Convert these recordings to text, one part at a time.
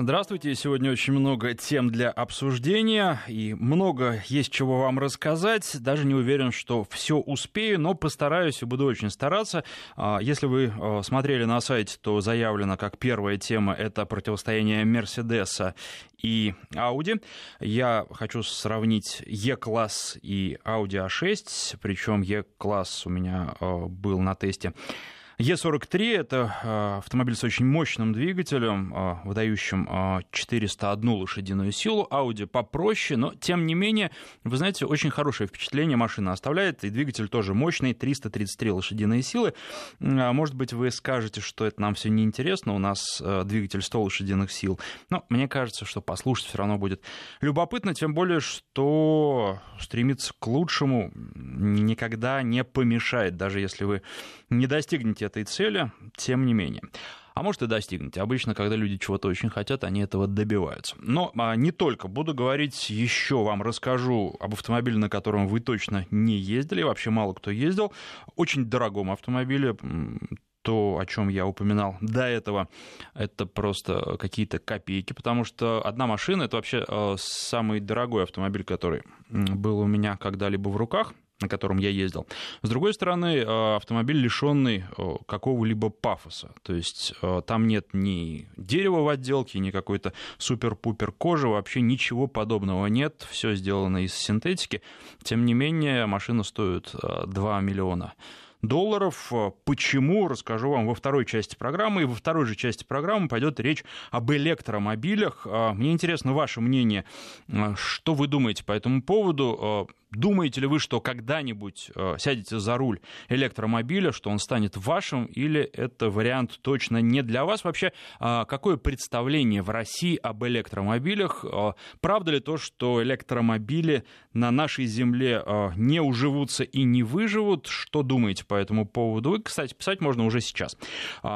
Здравствуйте. Сегодня очень много тем для обсуждения и много есть чего вам рассказать. Даже не уверен, что все успею, но постараюсь и буду очень стараться. А, если вы а, смотрели на сайте, то заявлено как первая тема это противостояние Мерседеса и Audi. Я хочу сравнить E-класс и Audi A6, причем E-класс у меня а, был на тесте Е43 — это а, автомобиль с очень мощным двигателем, а, выдающим 401 а, лошадиную силу. Audi попроще, но тем не менее, вы знаете, очень хорошее впечатление машина оставляет, и двигатель тоже мощный, 333 лошадиные силы. Может быть, вы скажете, что это нам все неинтересно, у нас двигатель 100 лошадиных сил. Но мне кажется, что послушать все равно будет любопытно, тем более, что стремиться к лучшему никогда не помешает, даже если вы не достигнете этой цели, тем не менее. А может и достигнете. Обычно, когда люди чего-то очень хотят, они этого добиваются. Но а, не только. Буду говорить еще, вам расскажу об автомобиле, на котором вы точно не ездили, вообще мало кто ездил. Очень дорогом автомобиле, то, о чем я упоминал до этого, это просто какие-то копейки, потому что одна машина это вообще э, самый дорогой автомобиль, который был у меня когда-либо в руках на котором я ездил. С другой стороны, э, автомобиль лишенный э, какого-либо пафоса. То есть э, там нет ни дерева в отделке, ни какой-то супер-пупер кожи, вообще ничего подобного нет. Все сделано из синтетики. Тем не менее, машина стоит 2 миллиона долларов. Почему, расскажу вам во второй части программы. И во второй же части программы пойдет речь об электромобилях. Мне интересно ваше мнение. Что вы думаете по этому поводу? Думаете ли вы, что когда-нибудь э, сядете за руль электромобиля, что он станет вашим, или это вариант точно не для вас? Вообще, э, какое представление в России об электромобилях? Э, правда ли то, что электромобили на нашей земле не уживутся и не выживут? Что думаете по этому поводу? Вы, кстати, писать можно уже сейчас.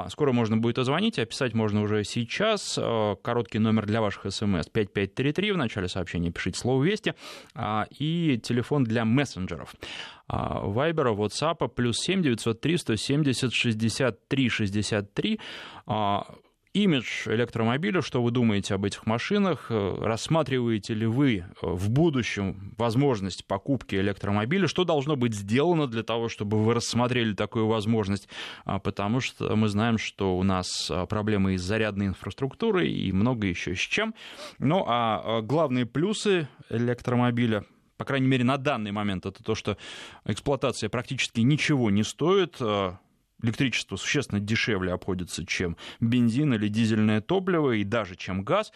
Скоро можно будет озвонить, а писать можно уже сейчас. Короткий номер для ваших смс 5533. В начале сообщения пишите слово «Вести». И телефон телефон для мессенджеров. Вайбера, WhatsApp, плюс 7 903 170 63 63. Имидж электромобиля, что вы думаете об этих машинах? Рассматриваете ли вы в будущем возможность покупки электромобиля? Что должно быть сделано для того, чтобы вы рассмотрели такую возможность? А, потому что мы знаем, что у нас проблемы с зарядной инфраструктурой и много еще с чем. Ну а главные плюсы электромобиля по крайней мере, на данный момент, это то, что эксплуатация практически ничего не стоит, э, электричество существенно дешевле обходится, чем бензин или дизельное топливо, и даже чем газ.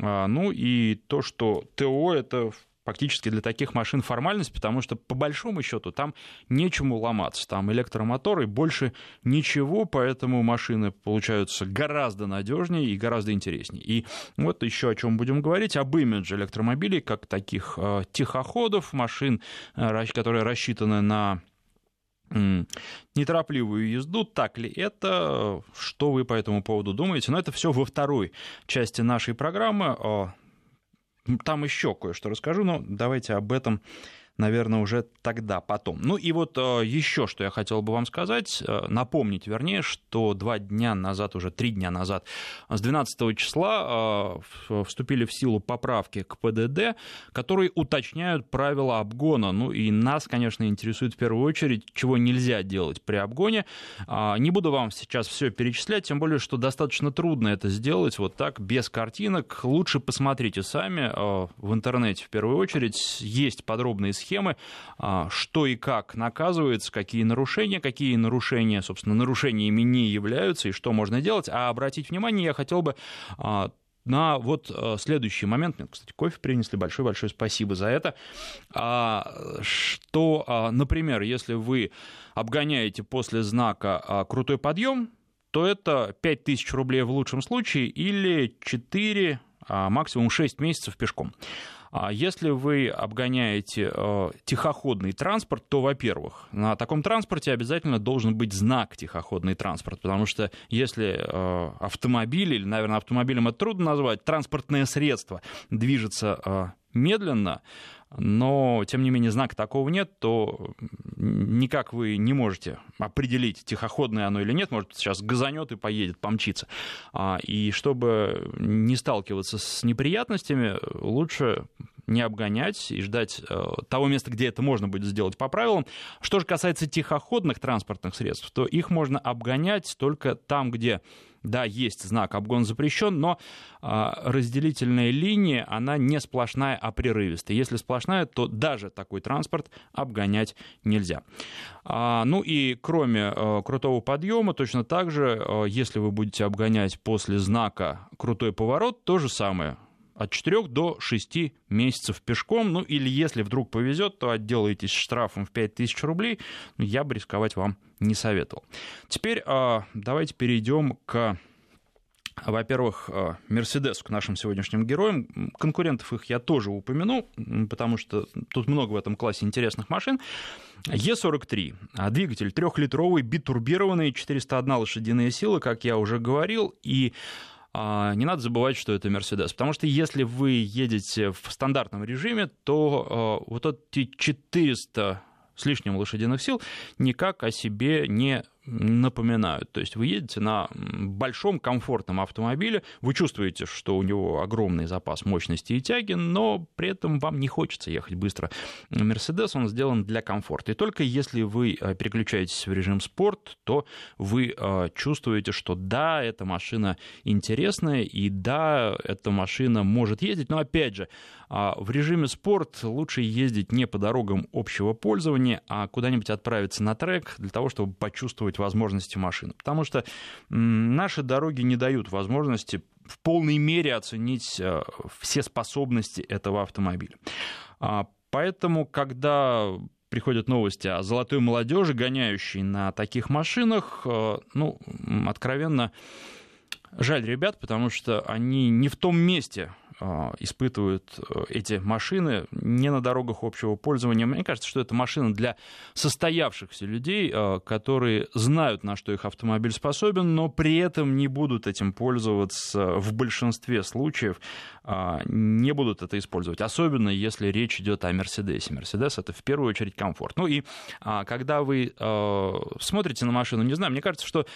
А, ну и то, что ТО это фактически для таких машин формальность, потому что по большому счету там нечему ломаться, там электромоторы, больше ничего, поэтому машины получаются гораздо надежнее и гораздо интереснее. И вот еще о чем будем говорить, об имидже электромобилей, как таких э, тихоходов, машин, э, которые рассчитаны на неторопливую езду, так ли это, что вы по этому поводу думаете, но это все во второй части нашей программы. Там еще кое-что расскажу, но давайте об этом наверное, уже тогда, потом. Ну и вот э, еще, что я хотел бы вам сказать, э, напомнить, вернее, что два дня назад, уже три дня назад, с 12 числа э, вступили в силу поправки к ПДД, которые уточняют правила обгона. Ну и нас, конечно, интересует в первую очередь, чего нельзя делать при обгоне. А, не буду вам сейчас все перечислять, тем более, что достаточно трудно это сделать вот так, без картинок. Лучше посмотрите сами в интернете в первую очередь. Есть подробные схемы схемы, а, что и как наказывается, какие нарушения, какие нарушения, собственно, нарушениями не являются и что можно делать. А обратить внимание я хотел бы а, на вот а, следующий момент. Мне, кстати, кофе принесли. Большое-большое спасибо за это. Что, например, если вы обгоняете после знака «крутой подъем», то это 5000 рублей в лучшем случае или 4, максимум 6 месяцев пешком. А если вы обгоняете э, тихоходный транспорт, то, во-первых, на таком транспорте обязательно должен быть знак тихоходный транспорт, потому что если э, автомобиль, или, наверное, автомобилем это трудно назвать, транспортное средство движется э, медленно, но, тем не менее, знака такого нет, то никак вы не можете определить, тихоходное оно или нет, может, сейчас газанет и поедет, помчится. А, и чтобы не сталкиваться с неприятностями, лучше не обгонять и ждать э, того места, где это можно будет сделать по правилам. Что же касается тихоходных транспортных средств, то их можно обгонять только там, где да, есть знак «обгон запрещен», но а, разделительная линия, она не сплошная, а прерывистая. Если сплошная, то даже такой транспорт обгонять нельзя. А, ну и кроме а, крутого подъема, точно так же, а, если вы будете обгонять после знака «крутой поворот», то же самое от 4 до 6 месяцев пешком. Ну или если вдруг повезет, то отделаетесь штрафом в 5000 рублей. Ну, я бы рисковать вам не Теперь а, давайте перейдем к во-первых, Мерседес к нашим сегодняшним героям. Конкурентов их я тоже упомяну, потому что тут много в этом классе интересных машин. Е43. Двигатель трехлитровый, битурбированный, 401 лошадиная сила, как я уже говорил, и а, не надо забывать, что это Мерседес. Потому что если вы едете в стандартном режиме, то вот эти 400 с лишним лошадиных сил никак о себе не напоминают. То есть вы едете на большом комфортном автомобиле, вы чувствуете, что у него огромный запас мощности и тяги, но при этом вам не хочется ехать быстро. Мерседес, он сделан для комфорта. И только если вы э, переключаетесь в режим спорт, то вы э, чувствуете, что да, эта машина интересная, и да, эта машина может ездить, но опять же, в режиме спорт лучше ездить не по дорогам общего пользования, а куда-нибудь отправиться на трек для того, чтобы почувствовать возможности машины. Потому что наши дороги не дают возможности в полной мере оценить э, все способности этого автомобиля. А, поэтому, когда приходят новости о золотой молодежи, гоняющей на таких машинах, э, ну, откровенно, жаль ребят, потому что они не в том месте а, испытывают э, эти машины не на дорогах общего пользования. Мне кажется, что это машина для состоявшихся людей, а, которые знают, на что их автомобиль способен, но при этом не будут этим пользоваться в большинстве случаев, а, не будут это использовать, особенно если речь идет о Мерседесе. Мерседес это в первую очередь комфорт. Ну и когда вы смотрите на машину, не знаю, мне кажется, что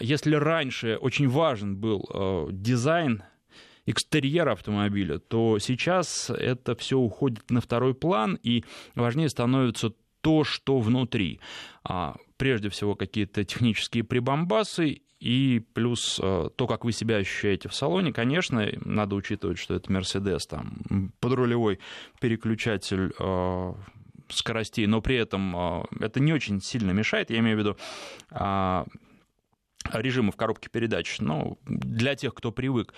если раньше очень важен был дизайн экстерьер автомобиля, то сейчас это все уходит на второй план, и важнее становится то, что внутри. А, прежде всего, какие-то технические прибамбасы и плюс а, то, как вы себя ощущаете в салоне, конечно, надо учитывать, что это Mercedes, там подрулевой переключатель а, скоростей, но при этом это не очень сильно мешает, я имею в виду режимы в коробке передач, но для тех, кто привык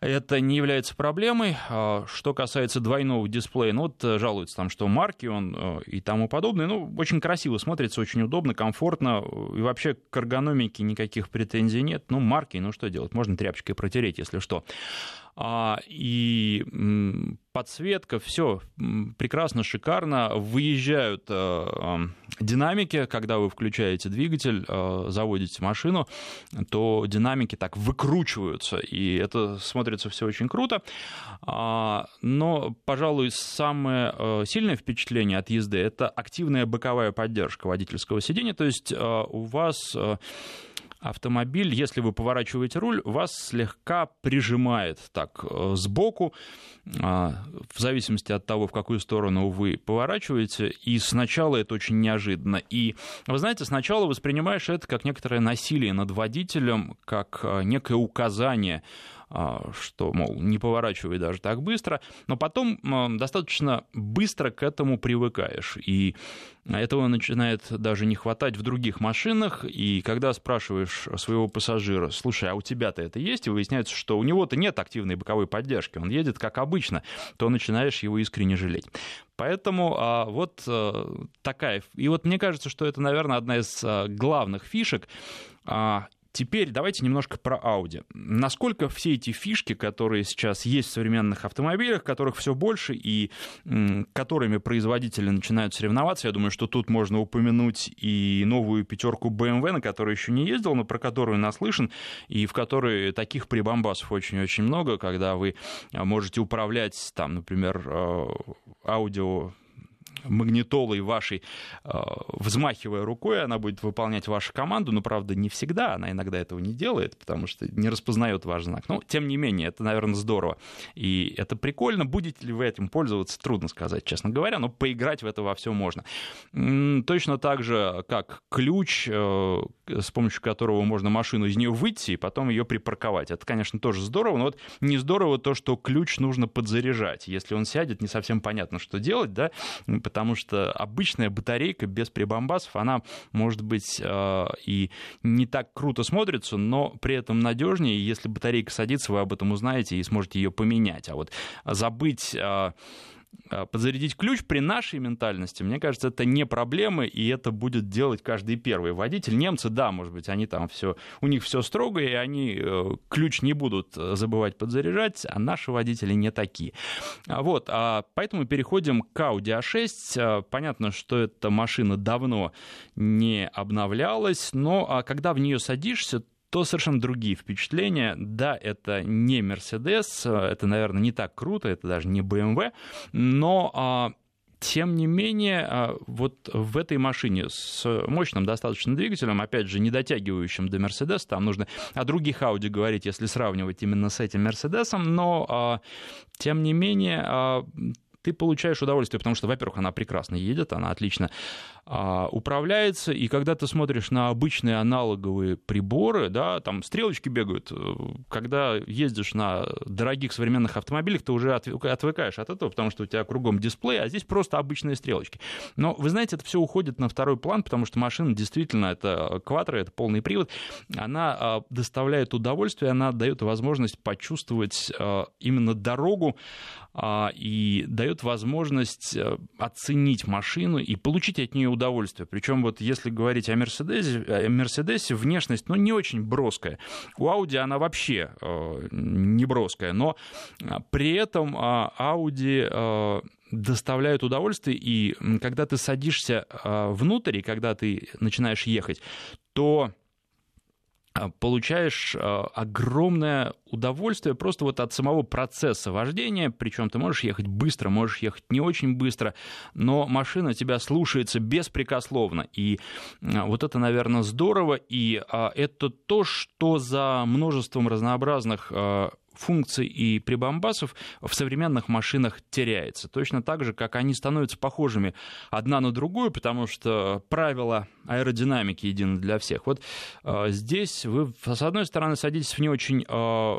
это не является проблемой. А, что касается двойного дисплея, ну вот э, жалуются там, что марки он э, и тому подобное. Ну, очень красиво смотрится, очень удобно, комфортно. И вообще к эргономике никаких претензий нет. Ну, марки, ну что делать? Можно тряпочкой протереть, если что. А, и подсветка, все прекрасно, шикарно. Выезжают э, динамики, когда вы включаете двигатель, э, заводите машину, то динамики так выкручиваются, и это смотрится все очень круто. А, но, пожалуй, самое э, сильное впечатление от езды – это активная боковая поддержка водительского сидения, то есть у вас автомобиль, если вы поворачиваете руль, вас слегка прижимает так э, сбоку, а, в зависимости от того, в какую сторону вы поворачиваете, и сначала это очень неожиданно. И, вы знаете, сначала воспринимаешь это как некоторое насилие над водителем, как э, некое указание что, мол, не поворачивай даже так быстро, но потом достаточно быстро к этому привыкаешь, и этого начинает даже не хватать в других машинах, и когда спрашиваешь своего пассажира, слушай, а у тебя-то это есть, и выясняется, что у него-то нет активной боковой поддержки, он едет как обычно, то начинаешь его искренне жалеть. Поэтому а, вот а, такая... И вот мне кажется, что это, наверное, одна из а, главных фишек а, Теперь давайте немножко про Audi. Насколько все эти фишки, которые сейчас есть в современных автомобилях, которых все больше и которыми производители начинают соревноваться, я думаю, что тут можно упомянуть и новую пятерку BMW, на которой еще не ездил, но про которую наслышан, и в которой таких прибамбасов очень-очень много, когда вы можете управлять, там, например, э, аудио магнитолой вашей, э, взмахивая рукой, она будет выполнять вашу команду, но, правда, не всегда, она иногда этого не делает, потому что не распознает ваш знак. Но, тем не менее, это, наверное, здорово. И это прикольно. Будете ли вы этим пользоваться, трудно сказать, честно говоря, но поиграть в это во все можно. Точно так же, как ключ, э, с помощью которого можно машину из нее выйти и потом ее припарковать. Это, конечно, тоже здорово, но вот не здорово то, что ключ нужно подзаряжать. Если он сядет, не совсем понятно, что делать, да, потому что обычная батарейка без прибамбасов, она может быть э, и не так круто смотрится, но при этом надежнее. Если батарейка садится, вы об этом узнаете и сможете ее поменять. А вот забыть э, подзарядить ключ при нашей ментальности, мне кажется, это не проблема, и это будет делать каждый первый водитель. Немцы, да, может быть, они там все, у них все строго, и они э, ключ не будут э, забывать подзаряжать, а наши водители не такие. А вот, а поэтому переходим к Audi A6. Понятно, что эта машина давно не обновлялась, но когда в нее садишься, то совершенно другие впечатления. Да, это не Mercedes, это, наверное, не так круто, это даже не BMW, но а, тем не менее, а, вот в этой машине с мощным достаточно двигателем, опять же, не дотягивающим до Mercedes, там нужно о других Audi говорить, если сравнивать именно с этим Mercedes, но а, тем не менее ты получаешь удовольствие, потому что, во-первых, она прекрасно едет, она отлично а, управляется, и когда ты смотришь на обычные аналоговые приборы, да, там стрелочки бегают, э, когда ездишь на дорогих современных автомобилях, ты уже отвыкаешь от этого, потому что у тебя кругом дисплей, а здесь просто обычные стрелочки. Но, вы знаете, это все уходит на второй план, потому что машина действительно, это квадро, это полный привод, она а, доставляет удовольствие, она дает возможность почувствовать а, именно дорогу, и дает возможность э, оценить машину и получить от нее удовольствие. Причем вот если говорить о Мерседесе, о Мерседесе внешность, ну, не очень броская. У Audi она вообще э, не броская, но а, при этом э, Audi э, доставляют удовольствие, и когда ты садишься э, внутрь, и когда ты начинаешь ехать, то получаешь а, огромное удовольствие просто вот от самого процесса вождения, причем ты можешь ехать быстро, можешь ехать не очень быстро, но машина тебя слушается беспрекословно, и а, вот это, наверное, здорово, и это то, что за множеством разнообразных функций и прибамбасов в современных машинах теряется. Точно так же, как они становятся похожими одна на другую, потому что правила аэродинамики едины для всех. Вот э, здесь вы, с одной стороны, садитесь в не очень... Э,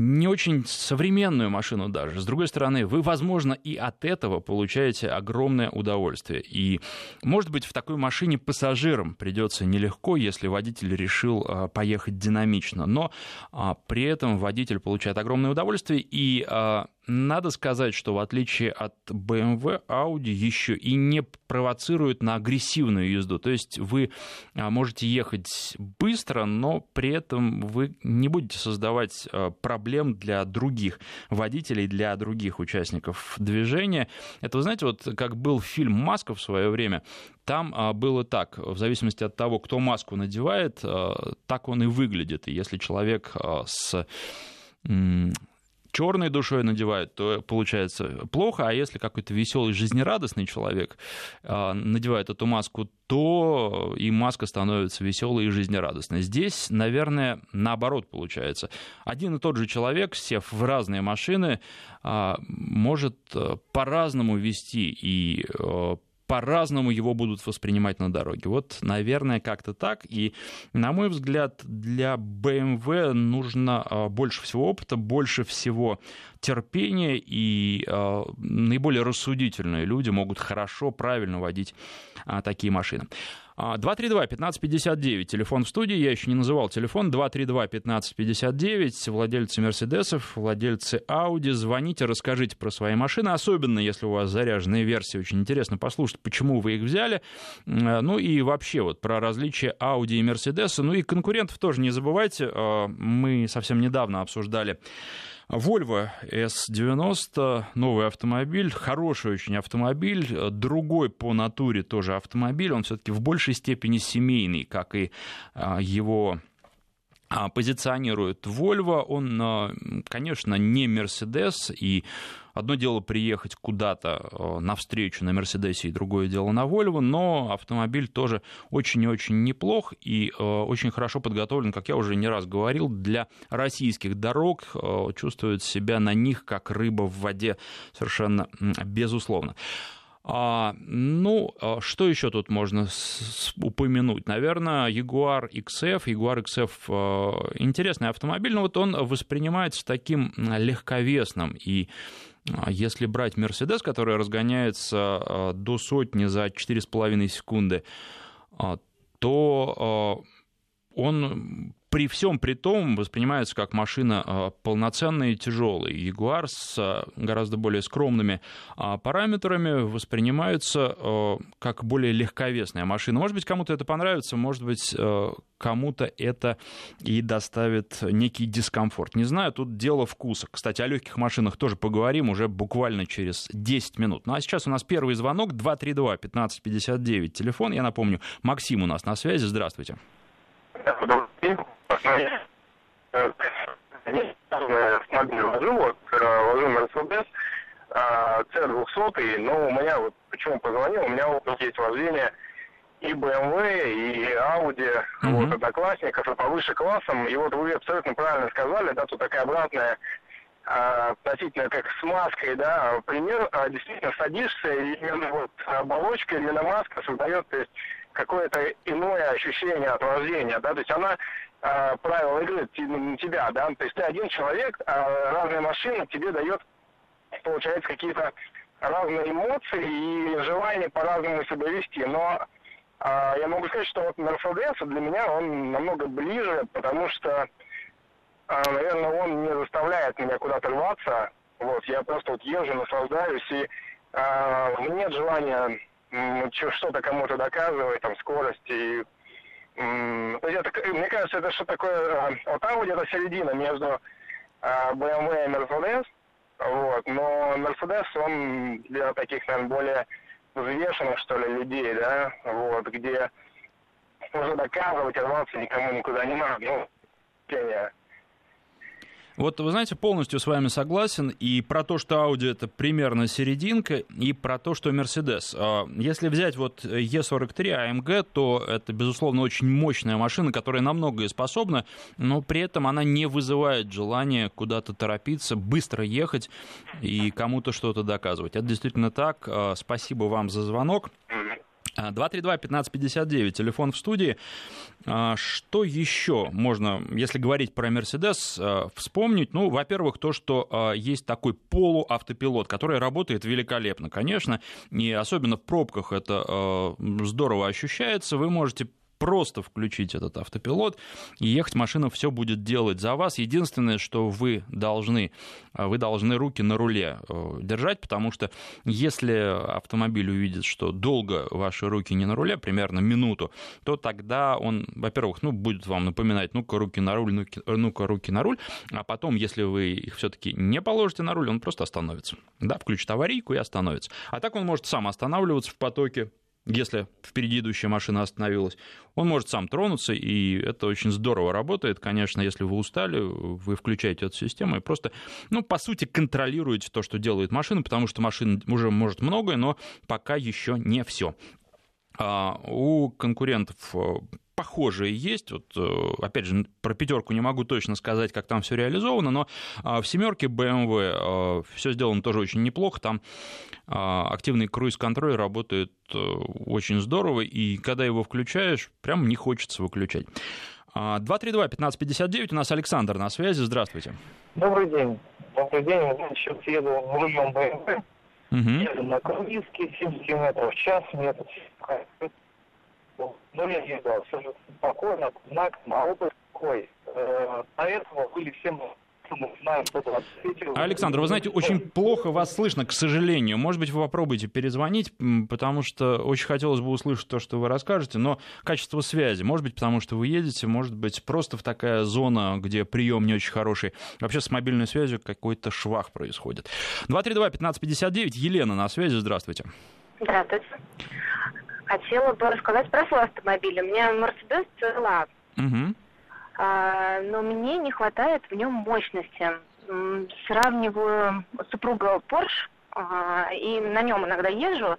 не очень современную машину даже. С другой стороны, вы, возможно, и от этого получаете огромное удовольствие. И, может быть, в такой машине пассажирам придется нелегко, если водитель решил а, поехать динамично. Но а, при этом водитель получает огромное удовольствие и а, надо сказать, что в отличие от BMW, Audi еще и не провоцирует на агрессивную езду. То есть вы а, можете ехать быстро, но при этом вы не будете создавать а, проблем для других водителей, для других участников движения. Это, вы знаете, вот как был фильм «Маска» в свое время, там а, было так, в зависимости от того, кто маску надевает, так он и выглядит. И если человек с черной душой надевают, то получается плохо, а если какой-то веселый, жизнерадостный человек а, надевает эту маску, то и маска становится веселой и жизнерадостной. Здесь, наверное, наоборот получается. Один и тот же человек, сев в разные машины, а, может э, по-разному вести и э, по-разному его будут воспринимать на дороге. Вот, наверное, как-то так. И, на мой взгляд, для BMW нужно а, больше всего опыта, больше всего терпения, и а, наиболее рассудительные люди могут хорошо, правильно водить а, такие машины. 232-1559, телефон в студии, я еще не называл телефон, 232-1559, владельцы Мерседесов, владельцы Ауди, звоните, расскажите про свои машины, особенно если у вас заряженные версии, очень интересно послушать, почему вы их взяли, ну и вообще вот про различия Ауди и Мерседеса, ну и конкурентов тоже не забывайте, а, мы совсем недавно обсуждали Volvo S90, новый автомобиль, хороший очень автомобиль, другой по натуре тоже автомобиль, он все-таки в большей степени семейный, как и а, его а, позиционирует Volvo. Он, а, конечно, не Mercedes, и одно дело приехать куда-то а, навстречу на Мерседесе, и другое дело на Volvo, но автомобиль тоже очень и очень неплох и очень хорошо подготовлен, как я уже не раз говорил, для российских дорог, чувствует себя на них как рыба в воде совершенно безусловно. А, ну, что еще тут можно упомянуть? Наверное, Jaguar XF. Jaguar XF а, интересный автомобиль, но вот он воспринимается таким легковесным. И если брать Mercedes, который разгоняется до сотни за 4,5 секунды, то он при всем при том воспринимается как машина а, полноценная и тяжелая. Ягуар с а, гораздо более скромными а, параметрами воспринимается как более легковесная машина. Может быть, кому-то это понравится, может быть, кому-то это и доставит некий дискомфорт. Не знаю, тут дело вкуса. Кстати, о легких машинах тоже поговорим уже буквально через 10 минут. Ну а сейчас у нас первый звонок 232-1559. Телефон, я напомню, Максим у нас на связи. Здравствуйте. Добрый автомобиль вожу, вот, вожу Мерседес, C200, но у меня вот, почему позвонил, у меня вот есть вождение и BMW, и Audi, mm-hmm. вот, одноклассников, и повыше классом, и вот вы абсолютно правильно сказали, да, тут такая обратная относительно как с маской, да, пример, действительно садишься, и именно вот оболочка, именно маска создает, то есть, какое-то иное ощущение от вождения, да, то есть она э, правила игры на тебя, да, то есть ты один человек, а разная машина тебе дает, получается, какие-то разные эмоции и желание по-разному себя вести, но э, я могу сказать, что вот Mercedes для меня он намного ближе, потому что, э, наверное, он не заставляет меня куда-то рваться, вот, я просто вот езжу, наслаждаюсь, и э, нет желания что-то кому-то доказывать, там, скорости. То есть это, мне кажется, это что такое, вот там где-то середина между BMW и Mercedes, вот, но Mercedes, он для таких, наверное, более взвешенных, что ли, людей, да, вот, где нужно доказывать, рваться никому никуда не надо, ну, пение. Вот вы знаете, полностью с вами согласен и про то, что Audi это примерно серединка, и про то, что Mercedes. А, если взять вот E43 AMG, то это, безусловно, очень мощная машина, которая на многое способна, но при этом она не вызывает желания куда-то торопиться, быстро ехать и кому-то что-то доказывать. Это действительно так. А, спасибо вам за звонок. 232-1559, телефон в студии. А, что еще можно, если говорить про Мерседес, а, вспомнить? Ну, во-первых, то, что а, есть такой полуавтопилот, который работает великолепно, конечно, и особенно в пробках это здорово ощущается. Вы можете просто включить этот автопилот, и ехать машина все будет делать за вас. Единственное, что вы должны, а, вы должны руки на руле э, держать, потому что если автомобиль увидит, что долго ваши руки не на руле, примерно минуту, то тогда он, во-первых, ну, будет вам напоминать, ну-ка, руки на руль, ну-ка, руки на руль, а потом, если вы их все-таки не положите на руль, он просто остановится. Да, включит аварийку и остановится. А так он может сам останавливаться в потоке, если впереди идущая машина остановилась, он может сам тронуться, и это очень здорово работает. Конечно, если вы устали, вы включаете эту систему и просто, ну, по сути, контролируете то, что делает машина, потому что машина уже может многое, но пока еще не все. А у конкурентов э, похожие есть. Вот, э, опять же, про пятерку не могу точно сказать, как там все реализовано, но а, в семерке BMW э, все сделано тоже очень неплохо. Там а, активный круиз-контроль работает э, очень здорово, и когда его включаешь, прям не хочется выключать. 232-1559, а, у нас Александр на связи, здравствуйте. Добрый день. Добрый день, сейчас еду в рулем BMW, угу. еду на Круизке, 70 км в час, мне тут ну, я ездил абсолютно спокойно, знак, а опыт такой. Э, поэтому были все Александр, вы знаете, очень плохо вас слышно, к сожалению. Может быть, вы попробуйте перезвонить, потому что очень хотелось бы услышать то, что вы расскажете, но качество связи, может быть, потому что вы едете, может быть, просто в такая зона, где прием не очень хороший. Вообще с мобильной связью какой-то швах происходит. 232-1559, Елена на связи, здравствуйте. Здравствуйте. Хотела бы рассказать про свой автомобиль. У меня Mercedes CLA. Угу. а, но мне не хватает в нем мощности. Сравниваю супруга Porsche, а, и на нем иногда езжу,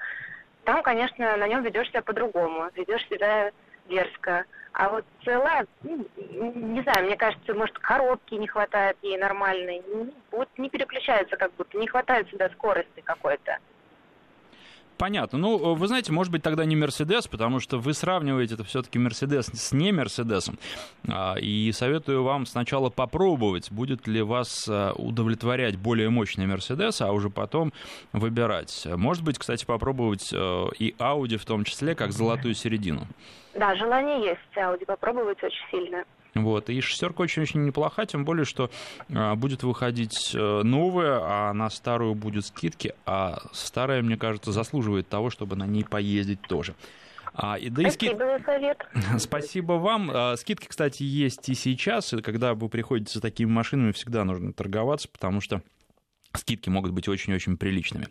там, конечно, на нем ведешь себя по-другому, ведешь себя дерзко. А вот цела, ну, не знаю, мне кажется, может, коробки не хватает ей нормальной. Вот не переключается как будто, не хватает сюда скорости какой-то понятно. Ну, вы знаете, может быть, тогда не Мерседес, потому что вы сравниваете это все-таки Мерседес с не Мерседесом. А, и советую вам сначала попробовать, будет ли вас а, удовлетворять более мощный Мерседес, а уже потом выбирать. Может быть, кстати, попробовать а, и Audi в том числе, как золотую середину. Да, желание есть Audi попробовать очень сильно. Вот. И шестерка очень-очень неплоха, тем более, что а, будет выходить э, новая, а на старую будет скидки, а старая, мне кажется, заслуживает того, чтобы на ней поездить тоже. А, и, да Спасибо и скид... за совет. Спасибо вам. А, скидки, кстати, есть и сейчас. И когда вы приходите за такими машинами, всегда нужно торговаться, потому что Скидки могут быть очень-очень приличными.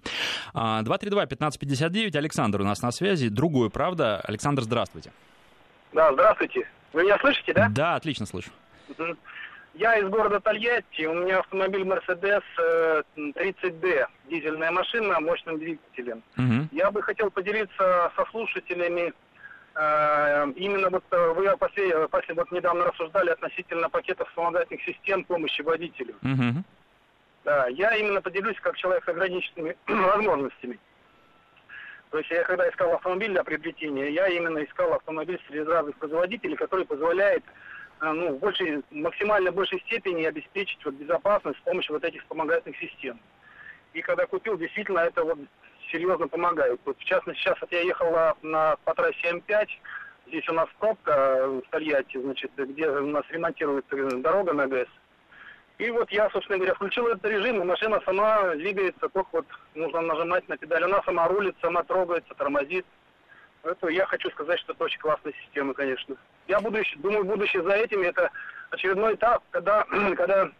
232-1559, Александр у нас на связи. Другое, правда? Александр, здравствуйте. Да, здравствуйте. Вы меня слышите, да? Да, отлично слышу. Я из города Тольятти, у меня автомобиль Mercedes 30D, э, дизельная машина, мощным двигателем. Угу. Я бы хотел поделиться со слушателями, э, именно вот э, вы после, после вот недавно рассуждали относительно пакетов вспомогательных систем помощи водителю. Угу. Да, я именно поделюсь как человек с ограниченными возможностями. То есть я когда искал автомобиль для приобретения, я именно искал автомобиль среди разных производителей, который позволяет э, ну, в большей, максимально большей степени обеспечить вот, безопасность с помощью вот этих вспомогательных систем. И когда купил, действительно это вот серьезно помогает. Вот, в частности, сейчас вот я ехал на, на, по трассе М5, здесь у нас пробка в Тольятти, значит, где у нас ремонтируется дорога на ГЭС. И вот я, собственно говоря, включил этот режим, и машина сама двигается, только вот нужно нажимать на педаль. Она сама рулит, сама трогается, тормозит. Это я хочу сказать, что это очень классная система, конечно. Я буду, думаю, будущее за этим это очередной этап, когда, когда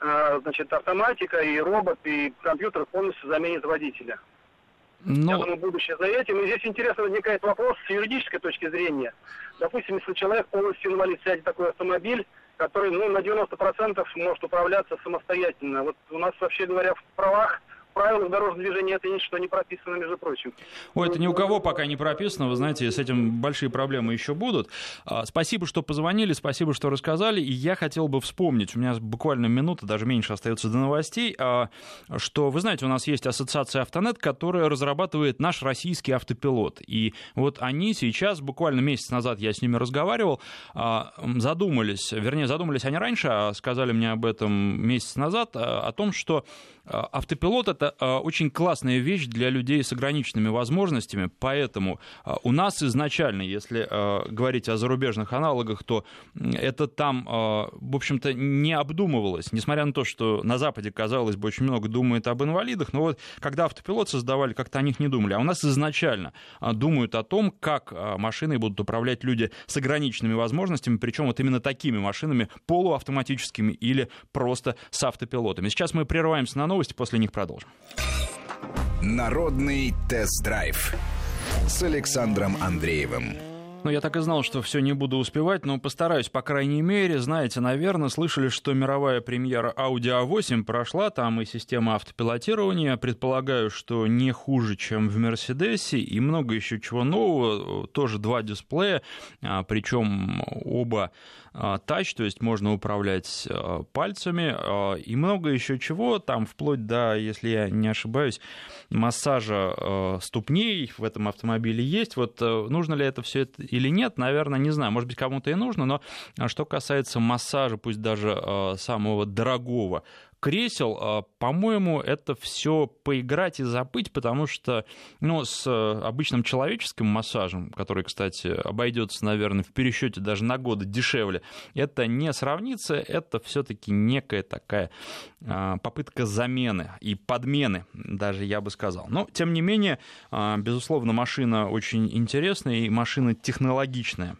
э, значит, автоматика и робот и компьютер полностью заменит водителя. Но... Я думаю, будущее за этим. И здесь интересно возникает вопрос с юридической точки зрения. Допустим, если человек полностью инвалид, сядет такой автомобиль, который ну, на 90% может управляться самостоятельно. Вот у нас, вообще говоря, в правах правилах дорожного движения это ничто не прописано, между прочим. Ой, это ни у кого пока не прописано, вы знаете, с этим большие проблемы еще будут. А, спасибо, что позвонили, спасибо, что рассказали, и я хотел бы вспомнить, у меня буквально минута, даже меньше остается до новостей, а, что, вы знаете, у нас есть ассоциация Автонет, которая разрабатывает наш российский автопилот, и вот они сейчас, буквально месяц назад я с ними разговаривал, а, задумались, вернее, задумались они раньше, сказали мне об этом месяц назад, о том, что автопилот — это это очень классная вещь для людей с ограниченными возможностями, поэтому а, у нас изначально, если говорить о зарубежных аналогах, то это там, в общем-то, не обдумывалось, несмотря на то, что на Западе, казалось бы, очень много думают об инвалидах, но вот когда автопилот создавали, как-то о них не думали, а у нас изначально думают о том, как машиной будут управлять люди с ограниченными возможностями, причем вот именно такими машинами, полуавтоматическими или просто с автопилотами. Сейчас мы прерываемся на новости, после них продолжим. Народный тест-драйв с Александром Андреевым. Ну, я так и знал, что все не буду успевать, но постараюсь, по крайней мере. Знаете, наверное, слышали, что мировая премьера Audi A8 прошла, там и система автопилотирования. Предполагаю, что не хуже, чем в Мерседесе, и много еще чего нового. Тоже два дисплея, а, причем оба тач, то есть можно управлять а, пальцами, а, и много еще чего, там вплоть до, если я не ошибаюсь, массажа ступней в этом автомобиле есть. Вот нужно ли это все или нет, наверное, не знаю. Может быть, кому-то и нужно, но что касается массажа, пусть даже самого дорогого, кресел, а, по-моему, это все поиграть и забыть, потому что ну, с э, обычным человеческим массажем, который, кстати, обойдется, наверное, в пересчете даже на годы дешевле, это не сравнится, это все-таки некая такая а, попытка замены и подмены, даже я бы сказал. Но, тем не менее, а, безусловно, машина очень интересная и машина технологичная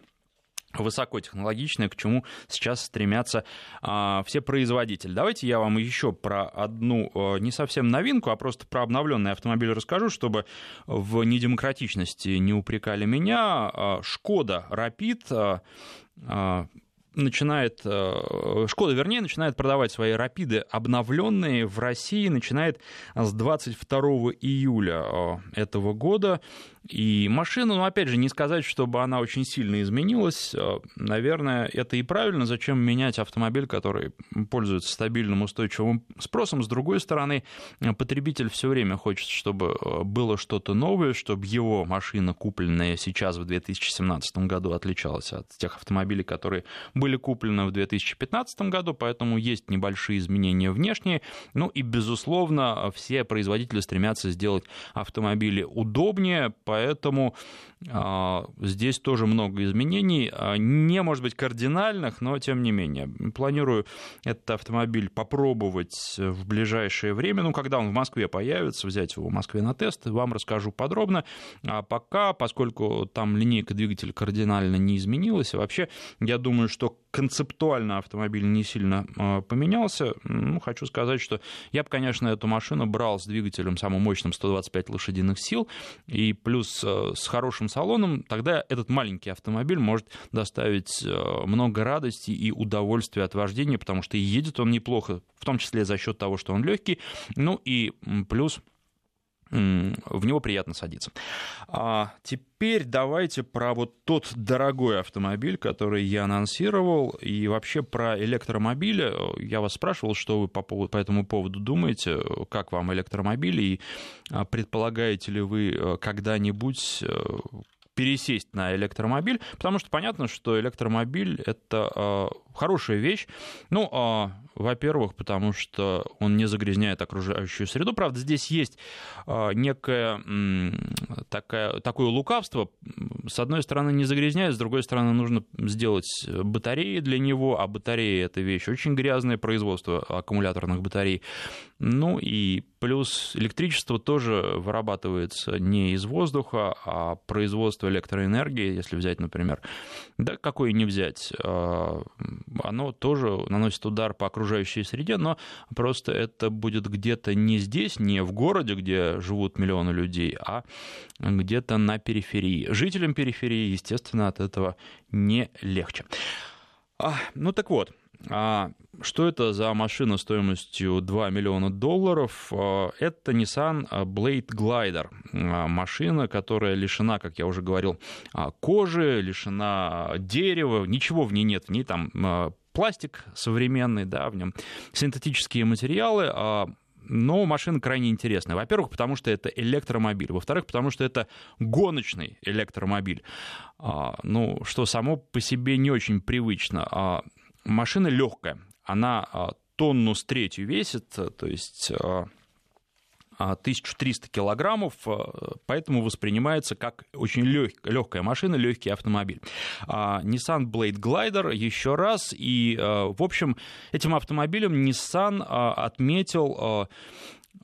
высокотехнологичное, к чему сейчас стремятся а, все производители. Давайте я вам еще про одну а, не совсем новинку, а просто про обновленный автомобиль расскажу, чтобы в недемократичности не упрекали меня. А, Шкода Rapid а, а, начинает, э, Шкода, вернее, начинает продавать свои рапиды обновленные в России, начинает с 22 июля э, этого года. И машина, ну, опять же, не сказать, чтобы она очень сильно изменилась. Э, наверное, это и правильно. Зачем менять автомобиль, который пользуется стабильным, устойчивым спросом? С другой стороны, потребитель все время хочет, чтобы было что-то новое, чтобы его машина, купленная сейчас в 2017 году, отличалась от тех автомобилей, которые были куплены в 2015 году, поэтому есть небольшие изменения внешние. Ну и, безусловно, все производители стремятся сделать автомобили удобнее, поэтому а, здесь тоже много изменений, а, не, может быть, кардинальных, но тем не менее. Планирую этот автомобиль попробовать в ближайшее время, ну, когда он в Москве появится, взять его в Москве на тест, вам расскажу подробно. А пока, поскольку там линейка двигателя кардинально не изменилась, вообще, я думаю, что концептуально автомобиль не сильно а, поменялся. Ну, хочу сказать, что я бы, конечно, эту машину брал с двигателем самым мощным 125 лошадиных сил и плюс с хорошим салоном, тогда этот маленький автомобиль может доставить э, много радости и удовольствия от вождения, потому что едет он неплохо, в том числе за счет того, что он легкий, ну и плюс в него приятно садиться. А теперь давайте про вот тот дорогой автомобиль, который я анонсировал, и вообще про электромобили. Я вас спрашивал, что вы по, поводу, по этому поводу думаете, как вам электромобили, и а, предполагаете ли вы э, когда-нибудь э, пересесть на электромобиль, потому что понятно, что электромобиль это э, хорошая вещь. Ну, э, во-первых, потому что он не загрязняет окружающую среду. Правда, здесь есть э, некое э, такое, такое лукавство. С одной стороны, не загрязняет, с другой стороны, нужно сделать батареи для него, а батареи это вещь очень грязное производство аккумуляторных батарей. Ну и плюс электричество тоже вырабатывается не из воздуха, а производство электроэнергии, если взять, например, да какое не взять, а, оно тоже наносит удар по окружающей среде, но просто это будет где-то не здесь, не в городе, где живут миллионы людей, а где-то на периферии. Жителям периферии, естественно, от этого не легче. А, ну так вот, а что это за машина стоимостью 2 миллиона долларов? А, это Nissan Blade Glider. А, машина, которая лишена, как я уже говорил, а, кожи, лишена дерева, ничего в ней нет. В ней там пластик современный, да, в нем синтетические материалы, но машина крайне интересная. Во-первых, потому что это электромобиль. Во-вторых, потому что это гоночный электромобиль. Ну, что само по себе не очень привычно. Машина легкая, она а, тонну с третью весит, то есть 1300 а, килограммов, а, поэтому воспринимается как очень лег, легкая машина, легкий автомобиль. Nissan Blade Glider еще раз, и, в общем, этим автомобилем Nissan отметил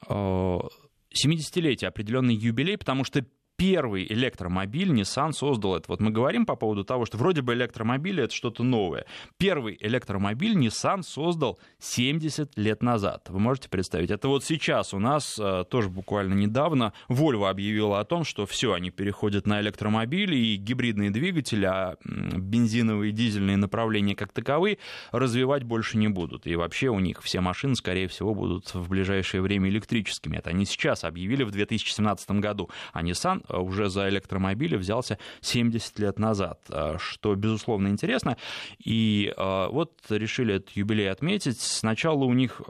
70-летие, определенный юбилей, потому что первый электромобиль Nissan создал это. Вот мы говорим по поводу того, что вроде бы электромобили это что-то новое. Первый электромобиль Nissan создал 70 лет назад. Вы можете представить? Это вот сейчас у нас э, тоже буквально недавно Volvo объявила о том, что все, они переходят на электромобили и гибридные двигатели, а бензиновые и дизельные направления как таковые развивать больше не будут. И вообще у них все машины, скорее всего, будут в ближайшее время электрическими. Это они сейчас объявили в 2017 году. А Nissan уже за электромобили взялся 70 лет назад, э, что, безусловно, интересно. И э, вот решили этот юбилей отметить. Сначала у них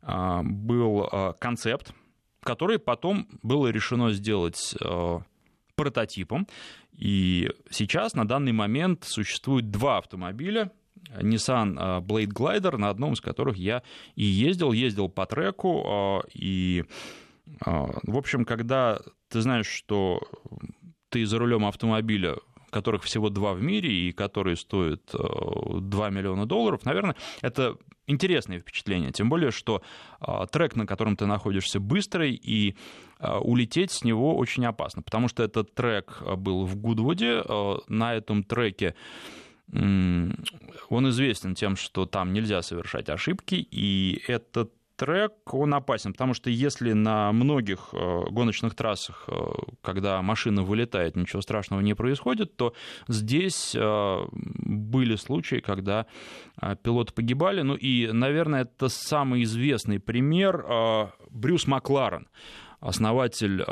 был концепт, который потом было решено сделать прототипом. И сейчас, на данный момент, существует два автомобиля, Nissan Blade Glider, на одном из которых я и ездил, ездил по треку, и в общем, когда ты знаешь, что ты за рулем автомобиля, которых всего два в мире и которые стоят 2 э, миллиона долларов, наверное, это интересное впечатление. Тем более, что э, трек, на котором ты находишься, быстрый, и э, улететь с него очень опасно, потому что этот трек был в Гудвуде. На этом треке он известен тем, что там нельзя совершать ошибки, и этот трек, он опасен, потому что если на многих э, гоночных трассах, э, когда машина вылетает, ничего страшного не происходит, то здесь э, были случаи, когда пилоты погибали. Ну и, наверное, это самый известный пример Брюс Макларен, основатель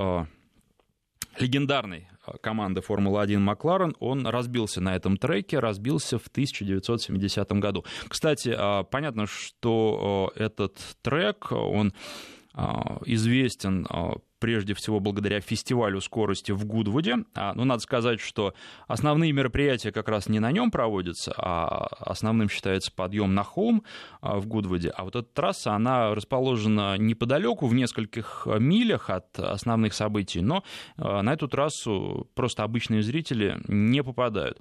легендарной команды Формулы-1 Макларен, он разбился на этом треке, разбился в 1970 году. Кстати, а, понятно, что а, этот трек, он а, известен прежде всего благодаря фестивалю скорости в Гудвуде. А, ну, надо сказать, что основные мероприятия как раз не на нем проводятся, а основным считается подъем на холм а, в Гудвуде. А вот эта трасса, она расположена неподалеку, в нескольких милях от основных событий, но а, на эту трассу просто обычные зрители не попадают.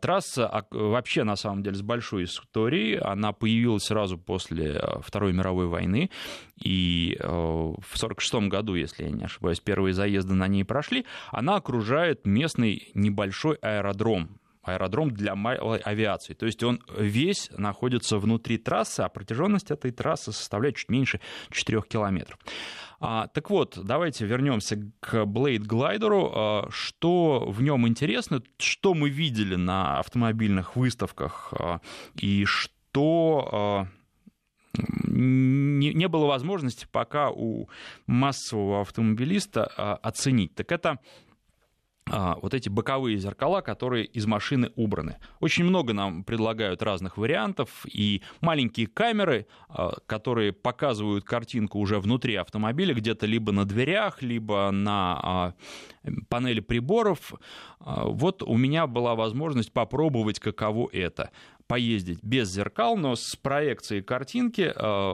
Трасса вообще, на самом деле, с большой историей. Она появилась сразу после Второй мировой войны, и в 1946 году, если если я не ошибаюсь, первые заезды на ней прошли, она окружает местный небольшой аэродром, аэродром для малой авиации. То есть он весь находится внутри трассы, а протяженность этой трассы составляет чуть меньше 4 километров. А, так вот, давайте вернемся к Blade Glider. А, что в нем интересно, что мы видели на автомобильных выставках а, и что а, не, не было возможности пока у массового автомобилиста а, оценить. Так это а, вот эти боковые зеркала, которые из машины убраны. Очень много нам предлагают разных вариантов, и маленькие камеры, а, которые показывают картинку уже внутри автомобиля, где-то либо на дверях, либо на панели приборов. Вот у меня была возможность попробовать, каково это поездить без зеркал, но с проекцией картинки э,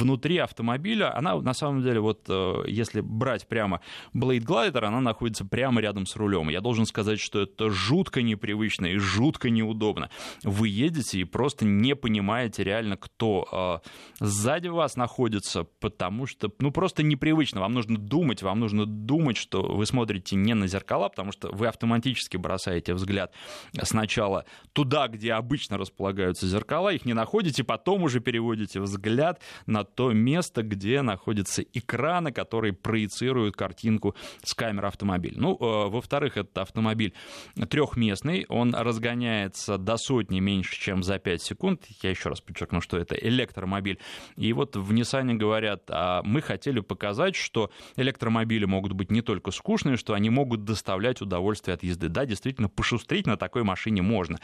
внутри автомобиля. Она на самом деле, вот э, если брать прямо Blade Glider, она находится прямо рядом с рулем. Я должен сказать, что это жутко непривычно и жутко неудобно. Вы едете и просто не понимаете реально, кто э, сзади вас находится, потому что, ну, просто непривычно. Вам нужно думать, вам нужно думать, что вы смотрите не на зеркала, потому что вы автоматически бросаете взгляд сначала туда, где обычно располагаются зеркала, их не находите, потом уже переводите взгляд на то место, где находятся экраны, которые проецируют картинку с камеры автомобиля. Ну, э, во-вторых, этот автомобиль трехместный, он разгоняется до сотни меньше, чем за 5 секунд. Я еще раз подчеркну, что это электромобиль. И вот в Nissan говорят, а мы хотели показать, что электромобили могут быть не только скучные, что они могут доставлять удовольствие от езды. Да, действительно, пошустрить на такой машине можно.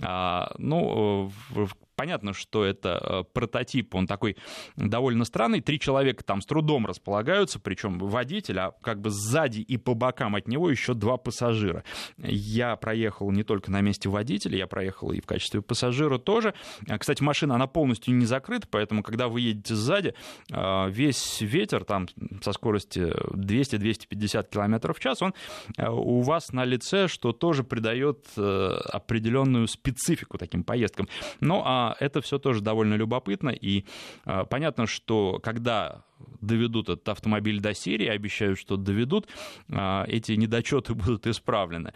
А, ну, в понятно, что это э, прототип, он такой довольно странный. Три человека там с трудом располагаются, причем водитель, а как бы сзади и по бокам от него еще два пассажира. Я проехал не только на месте водителя, я проехал и в качестве пассажира тоже. А, кстати, машина, она полностью не закрыта, поэтому, когда вы едете сзади, э, весь ветер там со скоростью 200-250 км в час, он э, у вас на лице, что тоже придает определенную специфику таким поездкам. Ну, а это все тоже довольно любопытно, и а, понятно, что когда доведут этот автомобиль до серии, обещают, что доведут, а, эти недочеты будут исправлены.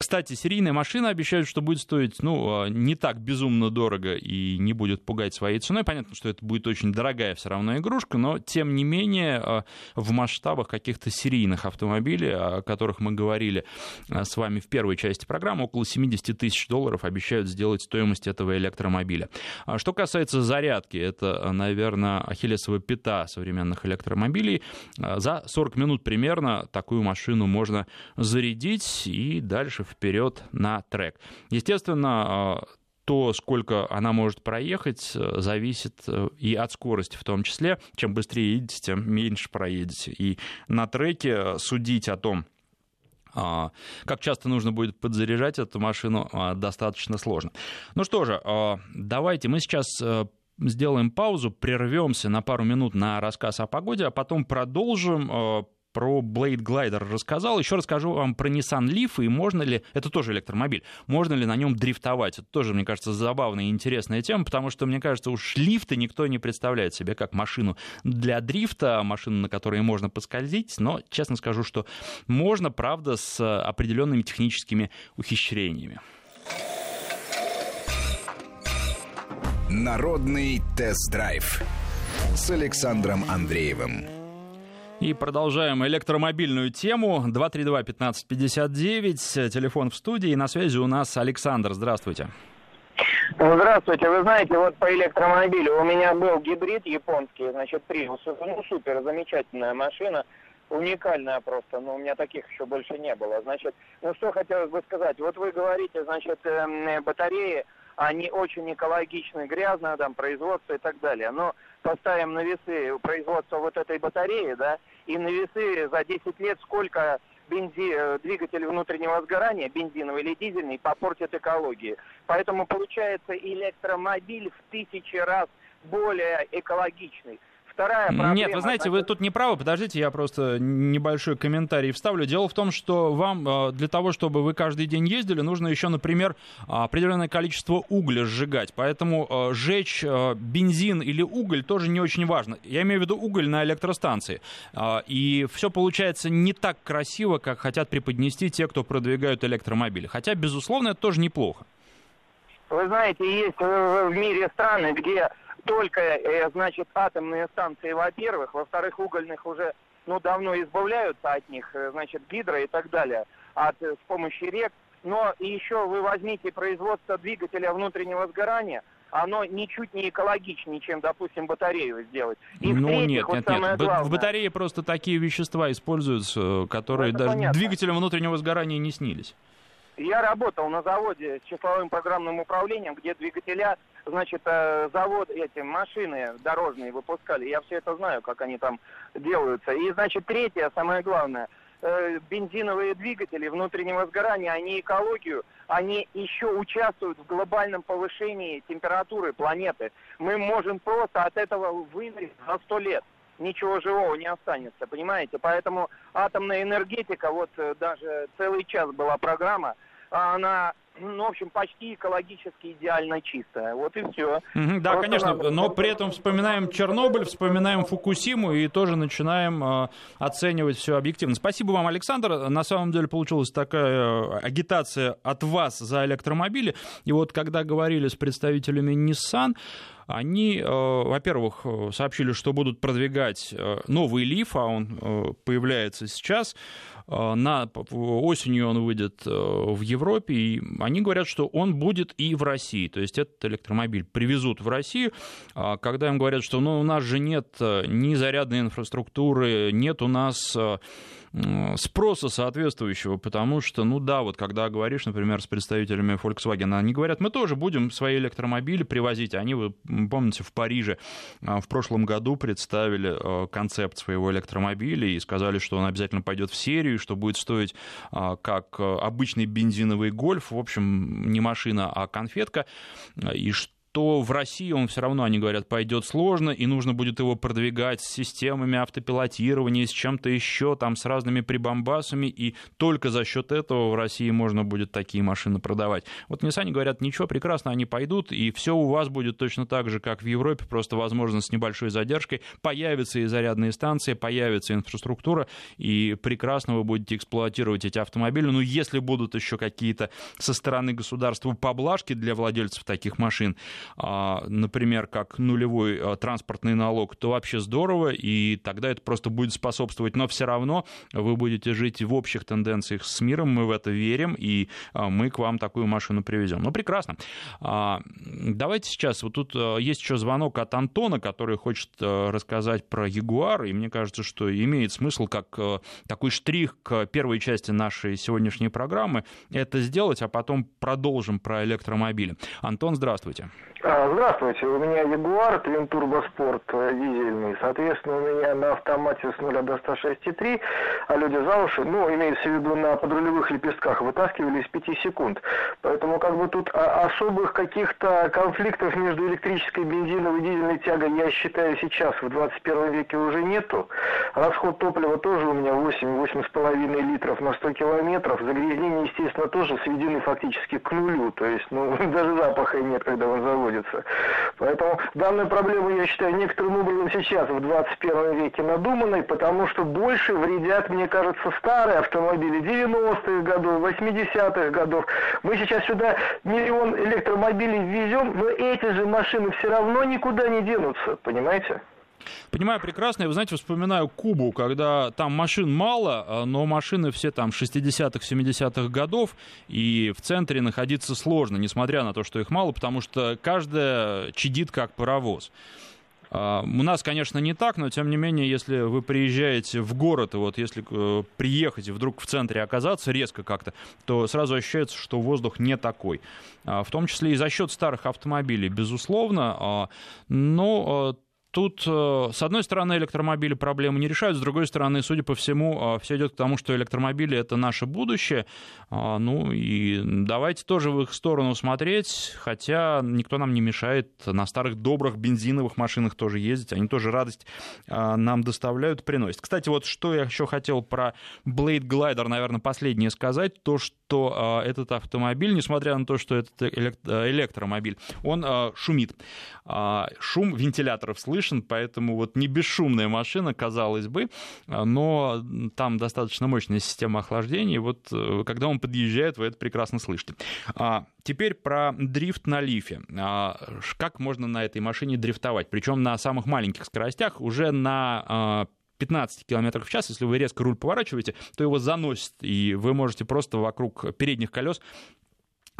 Кстати, серийная машина обещают, что будет стоить, ну, а, не так безумно дорого и не будет пугать своей ценой. Понятно, что это будет очень дорогая все равно игрушка, но, тем не менее, а, в масштабах каких-то серийных автомобилей, о которых мы говорили а, с вами в первой части программы, около 70 тысяч долларов обещают сделать стоимость этого электромобиля. Что касается зарядки, это, наверное, ахиллесова пята современных электромобилей. За 40 минут примерно такую машину можно зарядить и дальше вперед на трек. Естественно, а, то, сколько она может проехать, э, зависит э, и от скорости в том числе. Чем быстрее едете, тем меньше проедете. И на треке судить о том, а, как часто нужно будет подзаряжать эту машину, а, достаточно сложно. Ну что же, давайте мы сейчас э, сделаем паузу, прервемся на пару минут на рассказ о погоде, а потом продолжим про Blade Glider рассказал. Еще расскажу вам про Nissan Leaf и можно ли, это тоже электромобиль, можно ли на нем дрифтовать. Это тоже, мне кажется, забавная и интересная тема, потому что, мне кажется, уж лифты никто не представляет себе как машину для дрифта, машину, на которой можно поскользить, но, честно скажу, что можно, правда, с определенными техническими ухищрениями. Народный тест-драйв с Александром Андреевым. И продолжаем электромобильную тему. 232-1559, телефон в студии. На связи у нас Александр. Здравствуйте. Здравствуйте. Вы знаете, вот по электромобилю у меня был гибрид японский, значит, Prius. Ну, супер, замечательная машина уникальная просто, но у меня таких еще больше не было. Значит, ну что хотелось бы сказать, вот вы говорите, значит, э, батареи, они очень экологичны, грязно, там, производство и так далее. Но поставим на весы производство вот этой батареи, да, и на весы за 10 лет сколько бензи, э, двигатель внутреннего сгорания, бензиновый или дизельный, попортит экологии. Поэтому получается электромобиль в тысячи раз более экологичный. Вторая проблема... Нет, вы знаете, вы тут не правы, подождите, я просто небольшой комментарий вставлю. Дело в том, что вам э, для того, чтобы вы каждый день ездили, нужно еще, например, определенное количество угля сжигать. Поэтому э, сжечь э, бензин или уголь тоже не очень важно. Я имею в виду уголь на электростанции. И все получается не так красиво, как хотят преподнести те, кто продвигают электромобили. Хотя, безусловно, это тоже неплохо. Вы знаете, есть в мире страны, где только, э, значит, атомные станции, во-первых, во-вторых, угольных уже, ну, давно избавляются от них, э, значит, гидро и так далее, от, э, с помощью рек. Но еще вы возьмите производство двигателя внутреннего сгорания, оно ничуть не экологичнее, чем, допустим, батарею сделать. И ну нет, вот нет, нет. Главное... В батарее просто такие вещества используются, которые ну, даже понятно. двигателям внутреннего сгорания не снились. Я работал на заводе с числовым программным управлением, где двигателя, значит, э, завод, эти машины дорожные выпускали. Я все это знаю, как они там делаются. И, значит, третье, самое главное, э, бензиновые двигатели внутреннего сгорания, они экологию, они еще участвуют в глобальном повышении температуры планеты. Мы можем просто от этого вымереть за сто лет ничего живого не останется, понимаете? Поэтому атомная энергетика, вот э, даже целый час была программа, а она ну, в общем, почти экологически идеально чистая. Вот и все. Mm-hmm, да, Просто конечно, надо... но при этом вспоминаем Чернобыль, вспоминаем Фукусиму и тоже начинаем э, оценивать все объективно. Спасибо вам, Александр. На самом деле получилась такая э, агитация от вас за электромобили. И вот когда говорили с представителями Nissan, они, э, во-первых, э, сообщили, что будут продвигать э, новый лиф, а он появляется сейчас. На, осенью он выйдет в Европе, и они говорят, что он будет и в России. То есть этот электромобиль привезут в Россию. А когда им говорят, что ну, у нас же нет ни зарядной инфраструктуры, нет у нас спроса соответствующего, потому что, ну да, вот когда говоришь, например, с представителями Volkswagen, они говорят, мы тоже будем свои электромобили привозить. Они, вы помните, в Париже а, в прошлом году представили а, концепт своего электромобиля и сказали, что он обязательно пойдет в серию, что будет стоить а, как обычный бензиновый гольф, в общем, не машина, а конфетка, и что то в России он все равно, они говорят, пойдет сложно, и нужно будет его продвигать с системами автопилотирования, с чем-то еще, там, с разными прибамбасами, и только за счет этого в России можно будет такие машины продавать. Вот Nissan говорят, ничего, прекрасно, они пойдут, и все у вас будет точно так же, как в Европе, просто, возможно, с небольшой задержкой. Появятся и зарядные станции, появится инфраструктура, и прекрасно вы будете эксплуатировать эти автомобили. Но если будут еще какие-то со стороны государства поблажки для владельцев таких машин, например, как нулевой а, транспортный налог, то вообще здорово, и тогда это просто будет способствовать. Но все равно вы будете жить в общих тенденциях с миром, мы в это верим, и а, мы к вам такую машину привезем. Ну, прекрасно. Давайте сейчас, вот тут есть еще звонок от Антона, который хочет рассказать про Ягуар, и мне кажется, что имеет смысл как такой штрих к первой части нашей сегодняшней программы это сделать, а потом продолжим про электромобили. Антон, здравствуйте. А, здравствуйте, у меня Ягуар Twin Turbo Sport э, дизельный. Соответственно, у меня на автомате с 0 до 106,3, а люди за уши, ну, имеется в виду на подрулевых лепестках, вытаскивали из 5 секунд. Поэтому как бы тут а, особых каких-то конфликтов между электрической, бензиновой и дизельной тягой, я считаю, сейчас в 21 веке уже нету. Расход топлива тоже у меня 8-8,5 литров на 100 километров. Загрязнения, естественно, тоже сведены фактически к нулю. То есть, ну, даже запаха нет, когда он заводится находится. Поэтому данную проблему, я считаю, некоторым образом сейчас, в 21 веке, надуманной, потому что больше вредят, мне кажется, старые автомобили 90-х годов, 80-х годов. Мы сейчас сюда миллион электромобилей везем, но эти же машины все равно никуда не денутся, понимаете? Понимаю прекрасно. Я, вы знаете, вспоминаю Кубу, когда там машин мало, а, но машины все там 60-х, 70-х годов, и в центре находиться сложно, несмотря на то, что их мало, потому что каждая чадит как паровоз. А, у нас, конечно, не так, но тем не менее, если вы приезжаете в город, и вот если э, приехать и вдруг в центре оказаться резко как-то, то сразу ощущается, что воздух не такой. А, в том числе и за счет старых автомобилей, безусловно. Но Тут, э, с одной стороны, электромобили проблемы не решают, с другой стороны, судя по всему, э, все идет к тому, что электромобили это наше будущее. А, ну и давайте тоже в их сторону смотреть, хотя никто нам не мешает на старых добрых бензиновых машинах тоже ездить, они тоже радость э, нам доставляют, приносят. Кстати, вот что я еще хотел про Blade Glider, наверное, последнее сказать, то, что этот автомобиль, несмотря на то, что это электромобиль, он шумит. Шум вентиляторов слышно, слышен, поэтому вот не бесшумная машина, казалось бы, но там достаточно мощная система охлаждения, и вот э, когда он подъезжает, вы это прекрасно слышите. А, теперь про дрифт на лифе. А, как можно на этой машине дрифтовать? Причем на самых маленьких скоростях, уже на 15 км в час, если вы резко руль поворачиваете, то его заносит, и вы можете просто вокруг передних колес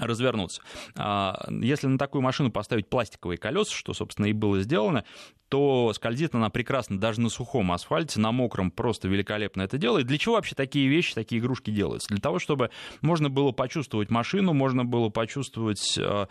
развернуться. А, если на такую машину поставить пластиковые колеса, что, собственно, и было сделано, то скользит она прекрасно даже на сухом асфальте, на мокром просто великолепно это делает. Для чего вообще такие вещи, такие игрушки делаются? Для того, чтобы можно было почувствовать машину, можно было почувствовать а,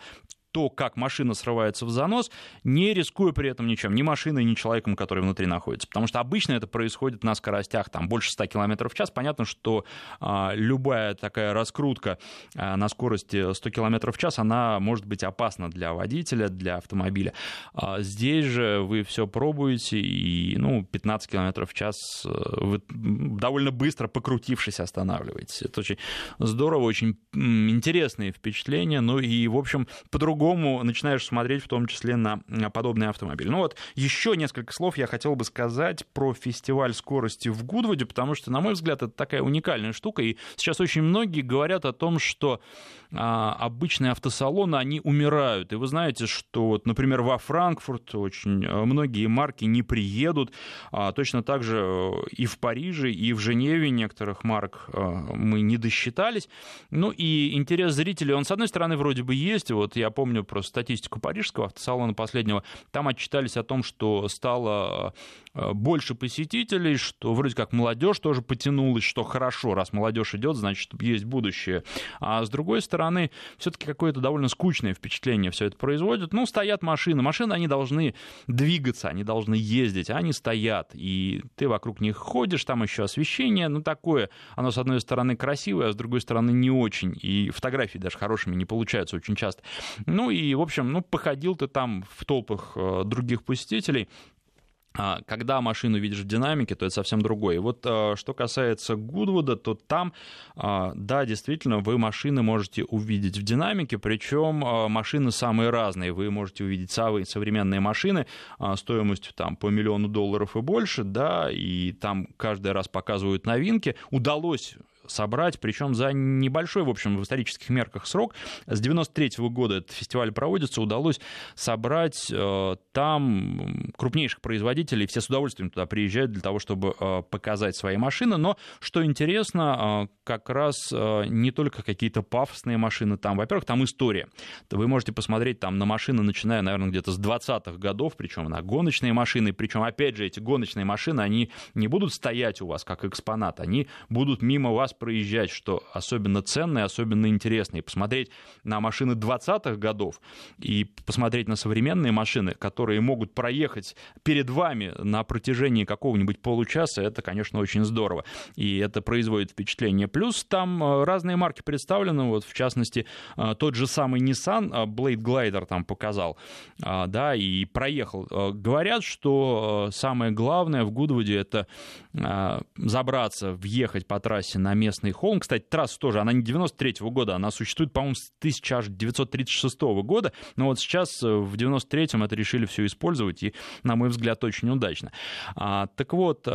то, как машина срывается в занос, не рискуя при этом ничем, ни машиной, ни человеком, который внутри находится. Потому что обычно это происходит на скоростях там, больше 100 км в час. Понятно, что а, любая такая раскрутка а, на скорости 100 км в час, она может быть опасна для водителя, для автомобиля. А здесь же вы все пробуете, и ну, 15 км в час э, вы довольно быстро покрутившись останавливаетесь. Это очень здорово, очень интересные впечатления. Ну и, в общем, по-другому по-другому начинаешь смотреть в том числе на подобный автомобиль. Ну вот, еще несколько слов я хотел бы сказать про фестиваль скорости в Гудвуде, потому что, на мой взгляд, это такая уникальная штука, и сейчас очень многие говорят о том, что обычные автосалоны, они умирают. И вы знаете, что, вот, например, во Франкфурт очень э, многие марки не приедут, а, точно так же э, и в Париже, и в Женеве некоторых марок э, мы не досчитались. Ну и интерес зрителей, он, с одной стороны, вроде бы есть, вот я помню, про статистику парижского автосалона последнего, там отчитались о том, что стало больше посетителей, что вроде как молодежь тоже потянулась, что хорошо, раз молодежь идет, значит, есть будущее. А с другой стороны, все-таки какое-то довольно скучное впечатление все это производит. Ну, стоят машины. Машины, они должны двигаться, они должны ездить, а они стоят. И ты вокруг них ходишь, там еще освещение, ну, такое. Оно, с одной стороны, красивое, а с другой стороны, не очень. И фотографии даже хорошими не получаются очень часто. Ну и, в общем, ну, походил ты там в толпах э, других посетителей, когда машину видишь в динамике, то это совсем другое. И вот э, что касается Гудвуда, то там, а, да, действительно, вы машины можете увидеть в динамике, причем машины самые разные. Вы можете увидеть самые современные машины стоимостью там по миллиону долларов и больше, да, и там каждый раз показывают новинки. Удалось собрать, причем за небольшой, в общем, в исторических мерках срок. С 93 -го года этот фестиваль проводится, удалось собрать э, там крупнейших производителей, все с удовольствием туда приезжают для того, чтобы э, показать свои машины, но, что интересно, э, как раз э, не только какие-то пафосные машины там, во-первых, там история. Вы можете посмотреть там на машины, начиная, наверное, где-то с 20-х годов, причем на гоночные машины, причем, опять же, эти гоночные машины, они не будут стоять у вас как экспонат, они будут мимо вас проезжать, что особенно ценно и особенно интересно. И посмотреть на машины 20-х годов и посмотреть на современные машины, которые могут проехать перед вами на протяжении какого-нибудь получаса, это, конечно, очень здорово. И это производит впечатление. Плюс там э, разные марки представлены, вот в частности, э, тот же самый Nissan э, Blade Glider там показал, да, и проехал. Говорят, что самое главное в Гудвуде это забраться, въехать по трассе на место местный холм. Кстати, трасса тоже, она не 93 -го года, она существует, по-моему, с 1936 года, но вот сейчас в 93-м это решили все использовать, и, на мой взгляд, очень удачно. А, так вот,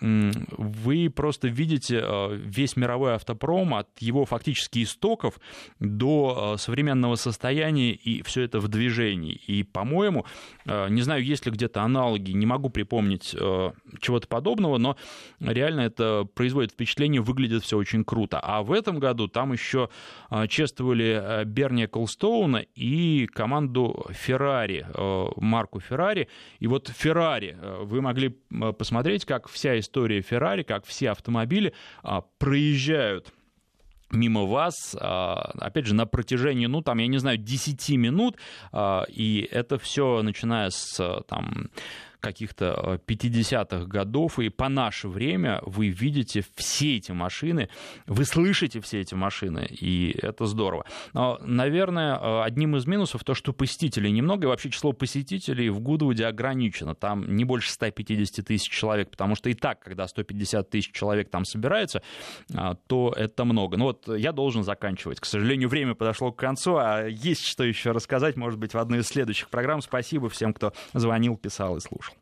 вы просто видите весь мировой автопром от его фактически истоков до современного состояния, и все это в движении. И, по-моему, не знаю, есть ли где-то аналоги, не могу припомнить чего-то подобного, но реально это производит впечатление, выглядит все очень круто. А в этом году там еще чествовали э, Берни Колстоуна и команду Феррари, э, марку Феррари. И вот Феррари, э, вы могли посмотреть, как вся история Феррари, как все автомобили а, проезжают мимо вас, а, опять же, на протяжении, ну, там, я не знаю, 10 минут, и это все, начиная с, там, каких-то 50-х э, годов, и по наше время вы видите все эти машины, вы слышите все эти машины, и это здорово. Но, наверное, э, одним из минусов то, что посетителей немного, и вообще число посетителей в Гудвуде ограничено. Там не больше 150 тысяч человек, потому что и так, когда 150 тысяч человек там собирается, э, то это много. Ну вот я должен заканчивать. К сожалению, время подошло к концу, а есть что еще рассказать, может быть, в одной из следующих программ. Спасибо всем, кто звонил, писал и слушал.